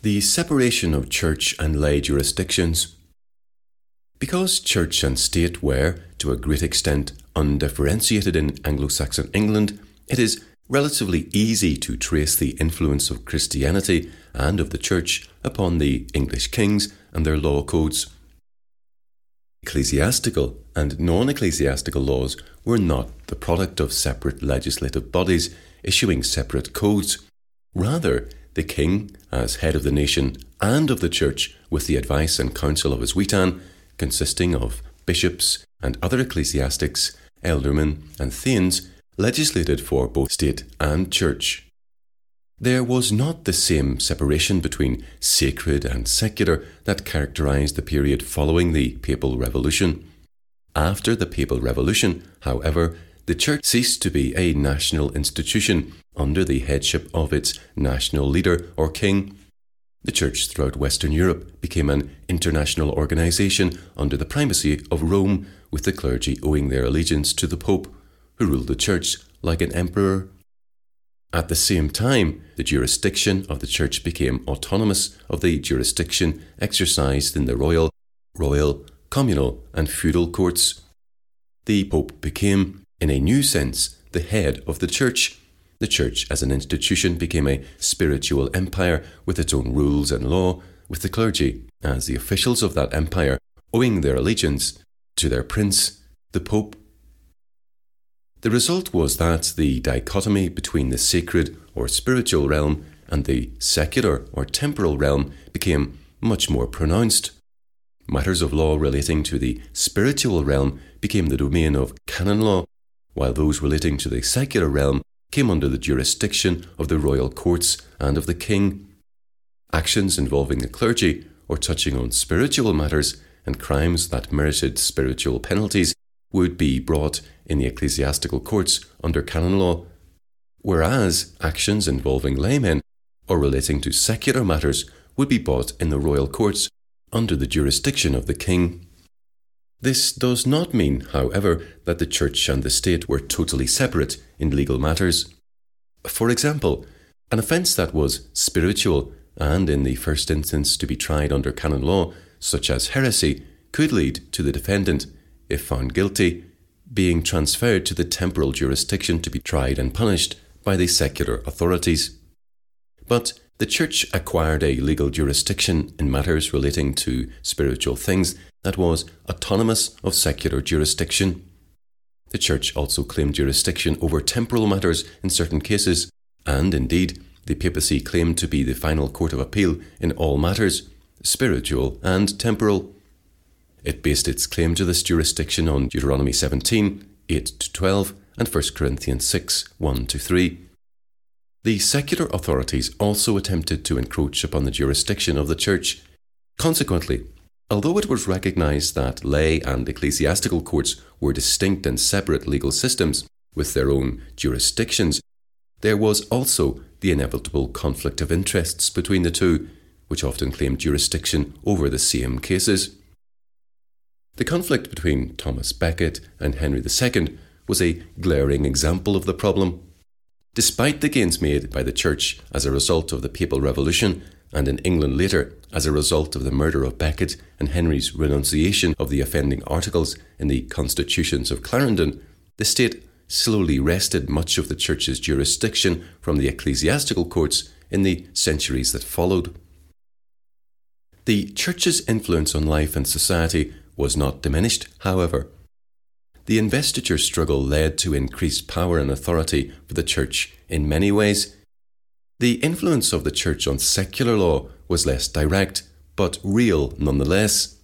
The separation of church and lay jurisdictions. Because church and state were, to a great extent, undifferentiated in Anglo Saxon England, it is relatively easy to trace the influence of Christianity and of the Church upon the English kings and their law codes. Ecclesiastical and non ecclesiastical laws were not the product of separate legislative bodies issuing separate codes. Rather, the king, as head of the nation and of the church, with the advice and counsel of his witan, consisting of bishops and other ecclesiastics, ealdormen, and thanes, legislated for both state and church. There was not the same separation between sacred and secular that characterized the period following the Papal Revolution. After the Papal Revolution, however, the Church ceased to be a national institution under the headship of its national leader or king. The Church throughout Western Europe became an international organization under the primacy of Rome, with the clergy owing their allegiance to the Pope, who ruled the Church like an emperor. At the same time, the jurisdiction of the Church became autonomous of the jurisdiction exercised in the royal, royal, communal, and feudal courts. The Pope became, in a new sense, the head of the Church. The Church as an institution became a spiritual empire with its own rules and law, with the clergy as the officials of that empire owing their allegiance to their prince, the Pope. The result was that the dichotomy between the sacred or spiritual realm and the secular or temporal realm became much more pronounced. Matters of law relating to the spiritual realm became the domain of canon law, while those relating to the secular realm came under the jurisdiction of the royal courts and of the king. Actions involving the clergy or touching on spiritual matters and crimes that merited spiritual penalties would be brought in the ecclesiastical courts under canon law, whereas actions involving laymen or relating to secular matters would be brought in the royal courts under the jurisdiction of the king. This does not mean, however, that the church and the state were totally separate in legal matters. For example, an offence that was spiritual and in the first instance to be tried under canon law, such as heresy, could lead to the defendant, if found guilty, being transferred to the temporal jurisdiction to be tried and punished by the secular authorities. But the Church acquired a legal jurisdiction in matters relating to spiritual things that was autonomous of secular jurisdiction. The Church also claimed jurisdiction over temporal matters in certain cases, and indeed, the papacy claimed to be the final court of appeal in all matters, spiritual and temporal. It based its claim to this jurisdiction on Deuteronomy 17, 8 to 12, and 1 Corinthians 6, 1 to 3. The secular authorities also attempted to encroach upon the jurisdiction of the Church. Consequently, although it was recognized that lay and ecclesiastical courts were distinct and separate legal systems with their own jurisdictions, there was also the inevitable conflict of interests between the two, which often claimed jurisdiction over the same cases. The conflict between Thomas Becket and Henry II was a glaring example of the problem. Despite the gains made by the Church as a result of the Papal Revolution, and in England later as a result of the murder of Becket and Henry's renunciation of the offending articles in the constitutions of Clarendon, the state slowly wrested much of the Church's jurisdiction from the ecclesiastical courts in the centuries that followed. The Church's influence on life and society was not diminished, however. The investiture struggle led to increased power and authority for the Church in many ways. The influence of the Church on secular law was less direct, but real nonetheless.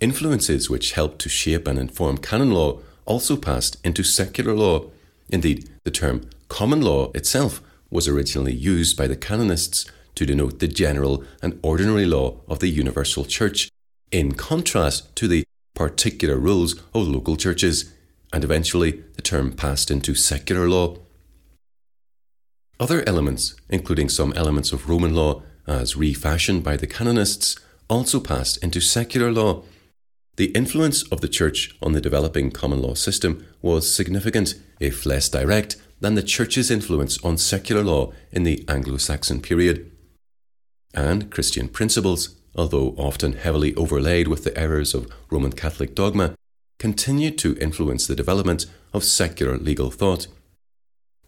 Influences which helped to shape and inform canon law also passed into secular law. Indeed, the term common law itself was originally used by the canonists to denote the general and ordinary law of the universal church in contrast to the particular rules of local churches, and eventually the term passed into secular law. Other elements, including some elements of Roman law as refashioned by the canonists, also passed into secular law. The influence of the Church on the developing common law system was significant, if less direct, than the Church's influence on secular law in the Anglo Saxon period. and Christian principles, although often heavily overlaid with the errors of Roman Catholic dogma, continued to influence the development of secular legal thought.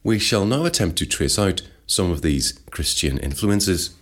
We shall now attempt to trace out some of these Christian influences.